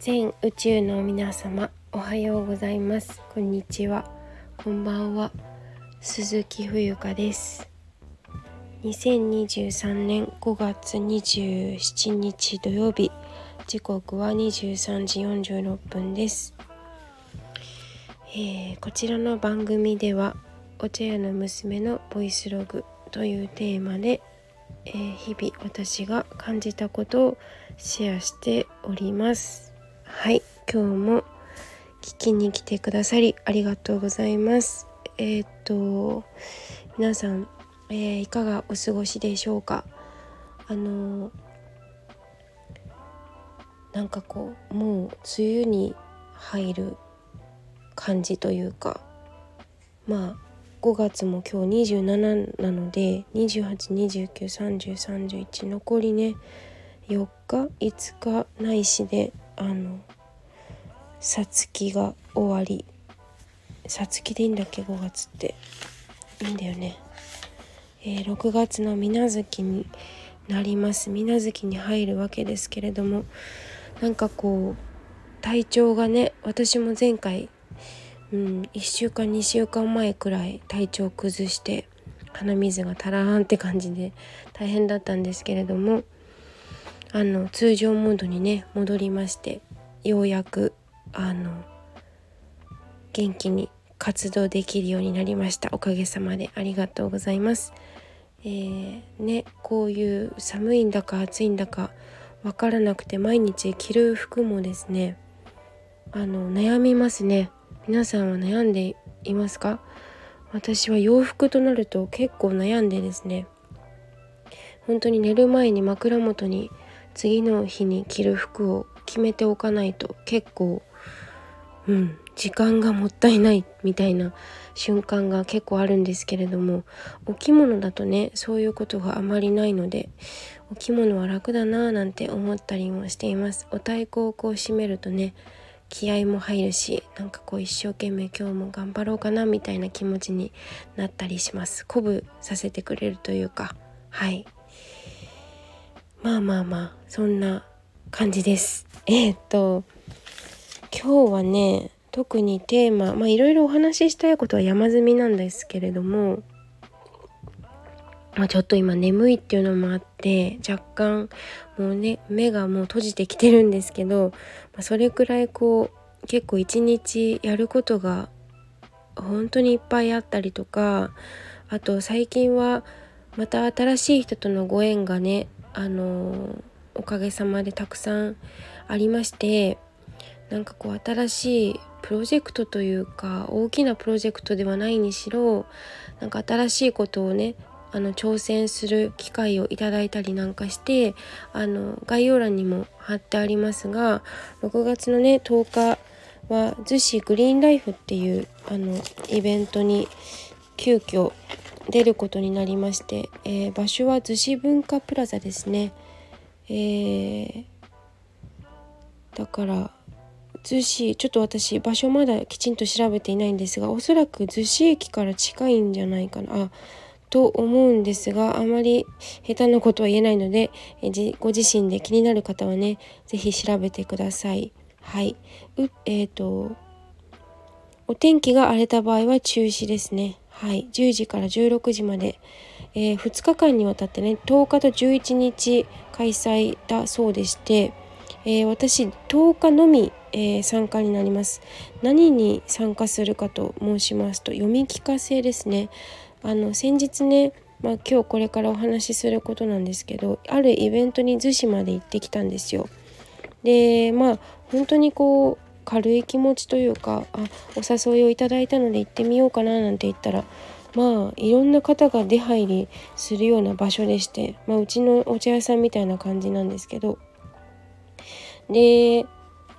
全宇宙の皆様おはようございます。こんにちは。こんばんは。鈴木冬香です。2023年5月27日土曜日時刻は23時46分です、えー、こちらの番組ではお茶屋の娘のボイスログというテーマで、えー、日々私が感じたことをシェアしております。はい今日も聞きに来てくださりありがとうございます。えっ、と皆さん、えー、いかがお過ごしでしょうか？あのなんかこうもう梅雨に入る感じというかまあ5月も今日27なので28293031残りね4日5日ないしであのさつきが終わり。さつきでいいんだっけ？5月って。いいんだよね、えー、6月の水無月になります。水無月に入るわけですけれどもなんかこう体調がね私も前回、うん、1週間2週間前くらい体調崩して鼻水が足らんって感じで大変だったんですけれどもあの通常モードにね戻りましてようやくあの元気に活動できるようになりました。おかげさまでありがとうございます。えー、ねこういう寒いんだか暑いんだかわからなくて毎日着る服もですねあの悩みますね。皆さんは悩んでいますか？私は洋服となると結構悩んでですね。本当に寝る前に枕元に次の日に着る服を決めておかないと結構うん時間がもったいないみたいな瞬間が結構あるんですけれどもお着物だとねそういうことがあまりないのでお着物は楽だなぁなんて思ったりもしています。お太鼓をこう締めるとね気合も入るしなんかこう一生懸命今日も頑張ろうかなみたいな気持ちになったりします。鼓舞させてくれるというかはい。まあまあまあそんな感じです。えー、っと今日はね特にテーマまあいろいろお話ししたいことは山積みなんですけれども、まあ、ちょっと今眠いっていうのもあって若干もうね目がもう閉じてきてるんですけど、まあ、それくらいこう結構一日やることが本当にいっぱいあったりとかあと最近はまた新しい人とのご縁がねあのおかげさまでたくさんありましてなんかこう新しいプロジェクトというか大きなプロジェクトではないにしろなんか新しいことをねあの挑戦する機会をいただいたりなんかしてあの概要欄にも貼ってありますが6月のね10日は逗子グリーンライフっていうあのイベントに急遽出ることになりまして、えー、場所は逗子文化プラザですね。えー、だから逗子ちょっと私場所まだきちんと調べていないんですがおそらく逗子駅から近いんじゃないかなあと思うんですがあまり下手なことは言えないのでえご自身で気になる方はね是非調べてください。はいうえーとお天気が荒れた場合は中止ですね。はい、10時から16時まで、えー、2日間にわたってね10日と11日開催だそうでして、えー、私10日のみ、えー、参加になります何に参加するかと申しますと読み聞かせですねあの先日ねまあ、今日これからお話しすることなんですけどあるイベントに逗子まで行ってきたんですよ。でまあ本当にこう軽い気持ちというかあお誘いをいただいたので行ってみようかななんて言ったらまあいろんな方が出入りするような場所でして、まあ、うちのお茶屋さんみたいな感じなんですけど。で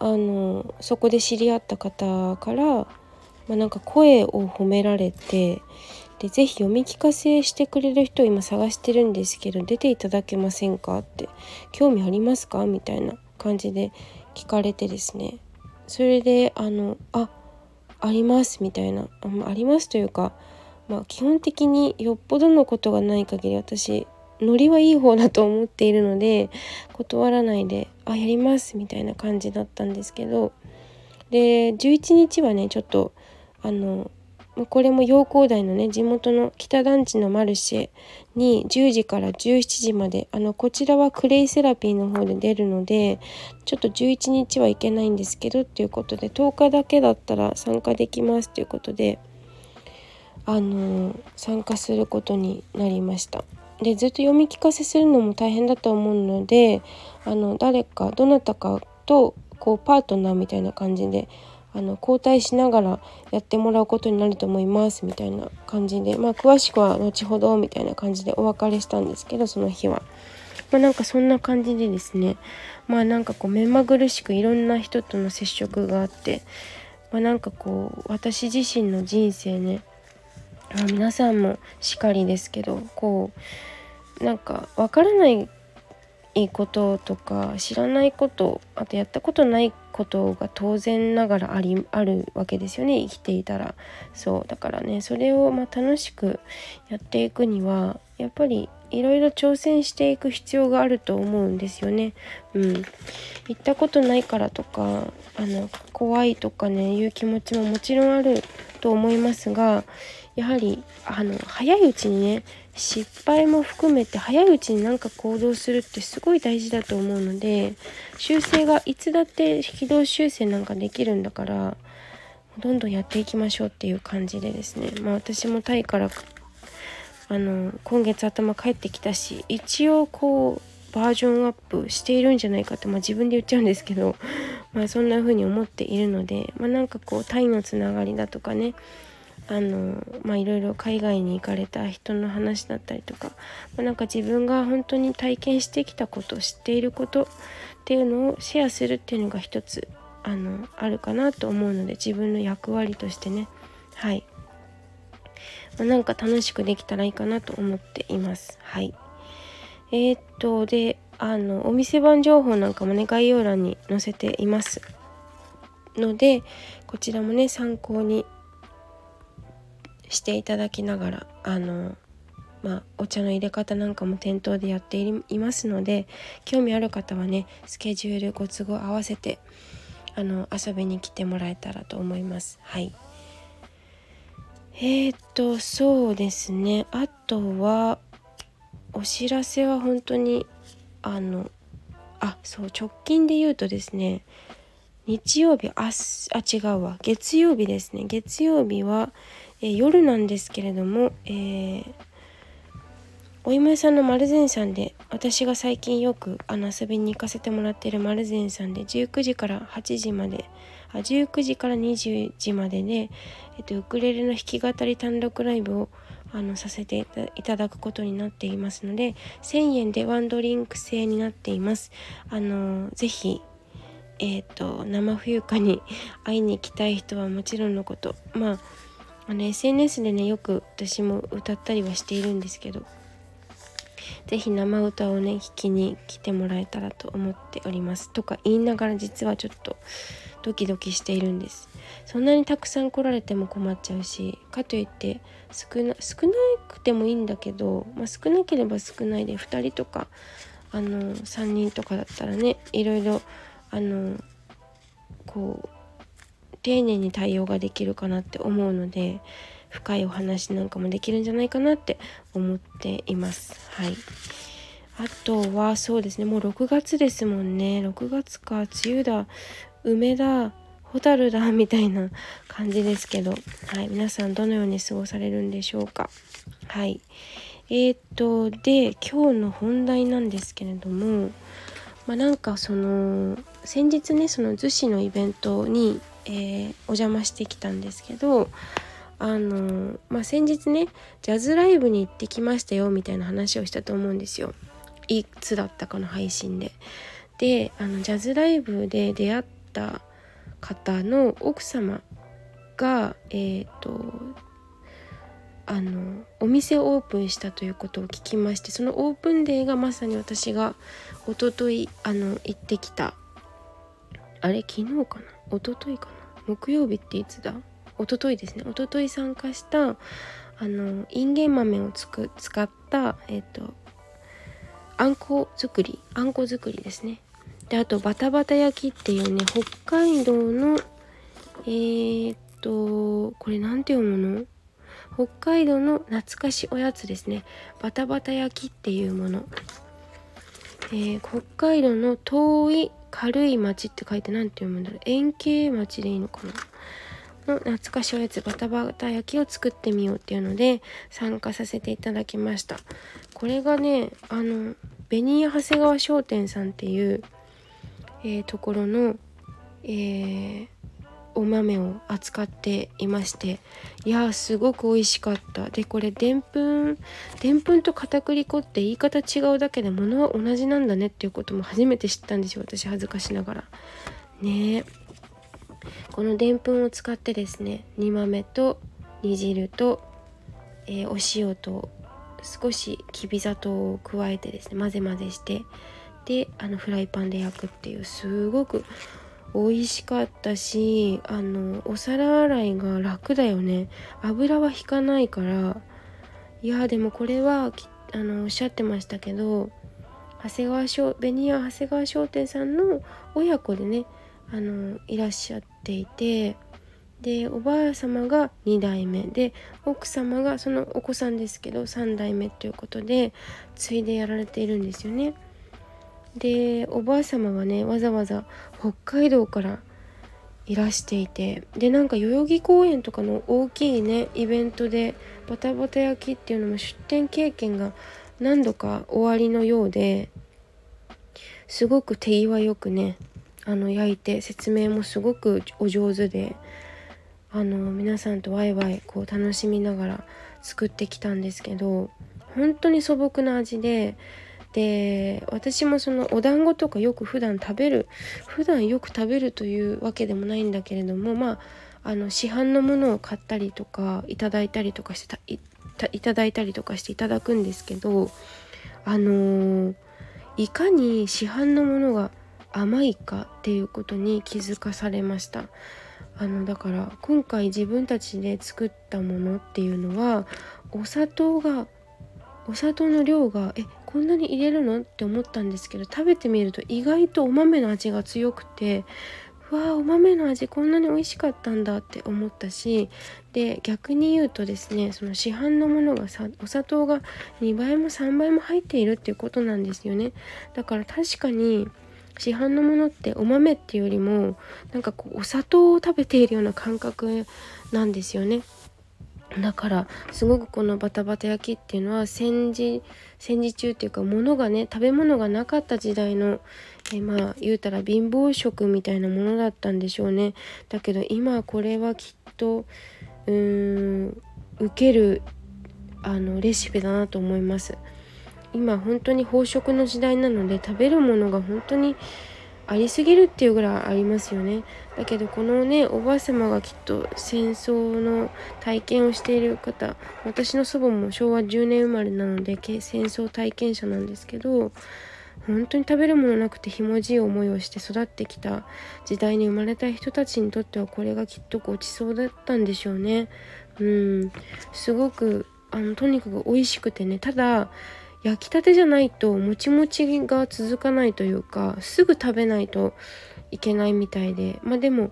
あのそこで知り合った方から、まあ、なんか声を褒められてで是非読み聞かせしてくれる人を今探してるんですけど出ていただけませんかって興味ありますかみたいな感じで聞かれてですね。それであのあありますみたいな。あありますというかまあ基本的によっぽどのことがない限り私ノリはいい方だと思っているので断らないで「あやります」みたいな感じだったんですけど。で11日はねちょっとあのこれも陽光台のね地元の北団地のマルシェに10時から17時まであのこちらはクレイセラピーの方で出るのでちょっと11日は行けないんですけどっていうことで10日だけだったら参加できますということであの参加することになりました。でずっと読み聞かせするのも大変だと思うのであの誰かどなたかとこうパートナーみたいな感じであの交代しながらやってもらうことになると思いますみたいな感じでまあ詳しくは後ほどみたいな感じでお別れしたんですけどその日は。まあ、なんかそんな感じでですねまあなんかこう目まぐるしくいろんな人との接触があって、まあ、なんかこう私自身の人生ねあ皆さんもしかりですけどこうなんかわからないいいこととか知らないことあとやったことないことが当然ながらありあるわけですよね。生きていたら。そう。だからねそれをま楽しくやっていくにはやっぱりいろいろ挑戦していく必要があると思うんですよね。うん、行ったことないからとかあの怖いとかねいう気持ちももちろんあると思いますがやはりあの早いうちにね失敗も含めて早いうちになんか行動するってすごい大事だと思うので修正がいつだって軌道修正なんかできるんだからどんどんやっていきましょうっていう感じでですね。まあ私もタイからあの今月頭帰ってきたし一応こうバージョンアップしているんじゃないかって、まあ、自分で言っちゃうんですけど、まあ、そんな風に思っているので、まあ、なんかこうタイのつながりだとかねあのまあいろいろ海外に行かれた人の話だったりとか、まあ、なんか自分が本当に体験してきたこと知っていることっていうのをシェアするっていうのが一つあのあるかなと思うので自分の役割としてね。はい、まあ、なんか楽しくできたらいいかなと思っています。はい。えー、っとであのお店番情報なんかもね概要欄に載せていますのでこちらもね参考にしていただきながらあのまあ、お茶の入れ方なんかも店頭でやっていますので興味ある方はねスケジュールご都合合わせてあの遊びに来てもらえたらと思います。はい。えー、っとそうですね。あとはお知らせは本当にあのあそう直近で言うとですね日曜日ああ違うわ。月曜日ですね。月曜日はえー、夜なんですけれども、えー、お芋屋さんの丸善さんで私が最近よくあの遊びに行かせてもらっている丸善さんで19時から8時まであ19時から20時までで、えっと、ウクレレの弾き語り単独ライブをあのさせていただくことになっていますので1000円でワンドリンク制になっています。あのぜひえーと生冬花に会いに行きたい人はもちろんのことまああの SNS でねよく私も歌ったりはしているんですけど是非生歌をね弾きに来てもらえたらと思っております。とか言いながら実はちょっとドキドキしているんです。そんなにたくさん来られても困っちゃうしかといって少な少なくてもいいんだけど、まあ、少なければ少ないで2人とかあの3人とかだったらねいろいろあのこう丁寧に対応ができるかなって思うので深いお話なんかもできるんじゃないかなって思っています。はい。あとはそうですねもう6月ですもんね。6月か梅雨だ梅だ蛍だみたいな感じですけど、はい、皆さんどのように過ごされるんでしょうか。はい。えー、っとで今日の本題なんですけれどもまあ、なんかその先日ねその逗子のイベントにえー、お邪魔してきたんですけどあのまあ、先日ねジャズライブに行ってきましたよみたいな話をしたと思うんですよ。いつだったかの配信で。であのジャズライブで出会った方の奥様がえっ、ー、とあのお店をオープンしたということを聞きましてそのオープンデーがまさに私がおとといあの行ってきた。あれ昨日かな？一昨日かな？木曜日っていつだ？一昨日ですね。一昨日参加したあのインゲン豆をつく使ったえっ、とあんこ作りあんこ作りですね。であとバタバタ焼きっていうね北海道のえー、っとこれ何て読むの？北海道の懐かしおやつですね。バタバタ焼きっていうもの、えー、北海道の遠い軽い町って書いて何て読むんだろう。円形町でいいのかな？の懐かしいおやつバタバタ焼きを作ってみようっていうので参加させていただきました。これがねあの紅屋長谷川商店さんっていう、えー、ところの、えー、お豆を扱っていましていやすごく美味しかった。でこれでんぷんでんぷんと片栗粉って言い方違うだけで物は同じなんだねっていうことも初めて知ったんですよ。私恥ずかしながら。ね。このでんぷんを使ってですね煮豆と煮汁と、えー、お塩と少しきび砂糖を加えてですね混ぜ混ぜしてであのフライパンで焼くっていうすごく美味しかったしあのお皿洗いが楽だよね。油は引かないから。いやでもこれはあのおっしゃってましたけど長谷川商ベニヤ長谷川商店さんの親子でねあのいらっしゃっていてでおばあ様が2代目。で奥様がそのお子さんですけど3代目ということで継いでやられているんですよね。でおばあ様はねわざわざ北海道からいらしていてでなんか代々木公園とかの大きいねイベントでバタバタ焼きっていうのも出店経験が何度か終わりのようですごく手際よくねあの焼いて説明もすごくお上手であの皆さんとワイワイこう楽しみながら作ってきたんですけど本当に素朴な味でで私もそのお団子とかよく普段食べる普段よく食べるというわけでもないんだけれどもまああの市販のものを買ったりとかいただいたりとかしていいただいたりとかしていただくんですけどあのー、いかに市販のものが甘いかっていうことに気づかされました。あのだから今回自分たちで作ったものっていうのはお砂糖がお砂糖の量がえこんなに入れるの？って思ったんですけど食べてみると意外とお豆の味が強くてわあお豆の味こんなに美味しかったんだって思ったしで逆に言うとですねその市販のものがさお砂糖が2倍も3倍も入っているっていうことなんですよね。だから確かに市販のものってお豆っていうよりもなんかこうお砂糖を食べているような感覚なんですよね。だからすごくこのバタバタ焼きっていうのは戦時戦時中っていうか物がね食べ物がなかった時代のえまあ言うたら貧乏食みたいなものだったんでしょうね。だけど今これはきっとうーん受けるあのレシピだなと思います。今本当に飽食の時代なので食べるものが本当にありすぎるっていうぐらいありますよね。だけどこのねおばあ様がきっと戦争の体験をしている方私の祖母も昭和10年生まれなので戦争体験者なんですけど本当に食べるものなくてひもじい思いをして育ってきた時代に生まれた人たちにとってはこれがきっとごちそうだったんでしょうね。うん。すごくあのとにかく美味しくてねただ焼きたてじゃないともちもちが続かないというかすぐ食べないといけないみたいで。まあでも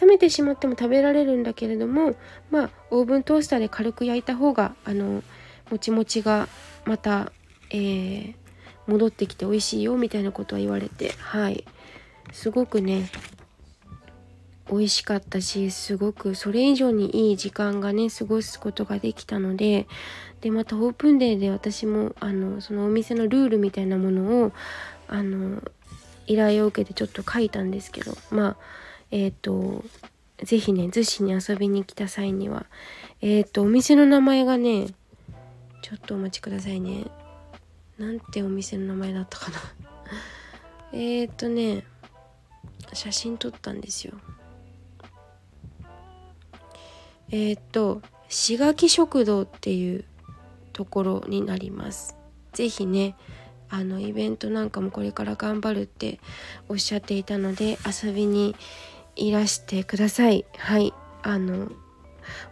冷めてしまっても食べられるんだけれどもまあオーブントースターで軽く焼いた方があのもちもちがまた、えー、戻ってきて美味しいよみたいなことは言われて。はい。すごくね美味しかったしすごくそれ以上にいい時間がね過ごすことができたのででまたオープンデーで私もあのそのお店のルールみたいなものをあの依頼を受けてちょっと書いたんですけどまあえっ、ー、と是非ね逗子に遊びに来た際にはえっ、ー、とお店の名前がねちょっとお待ちくださいね。なんてお店の名前だったかな。えっとね写真撮ったんですよ。えっ、ー、としがき食堂っていうところになります。是非ねあのイベントなんかもこれから頑張るっておっしゃっていたので遊びにいらしてください。はい。あの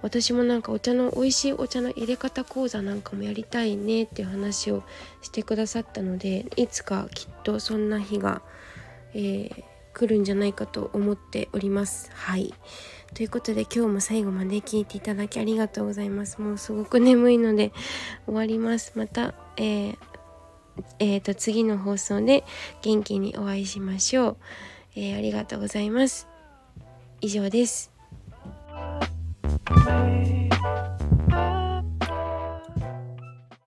私もなんかお茶の美味しいお茶の入れ方講座なんかもやりたいねっていう話をしてくださったのでいつかきっとそんな日が、えー、来るんじゃないかと思っております。はい。ということで今日も最後まで聞いていただきありがとうございます。もうすごく眠いので終わります。また、えーえっ、ー、と、次の放送で元気にお会いしましょう。えー、ありがとうございます。以上です。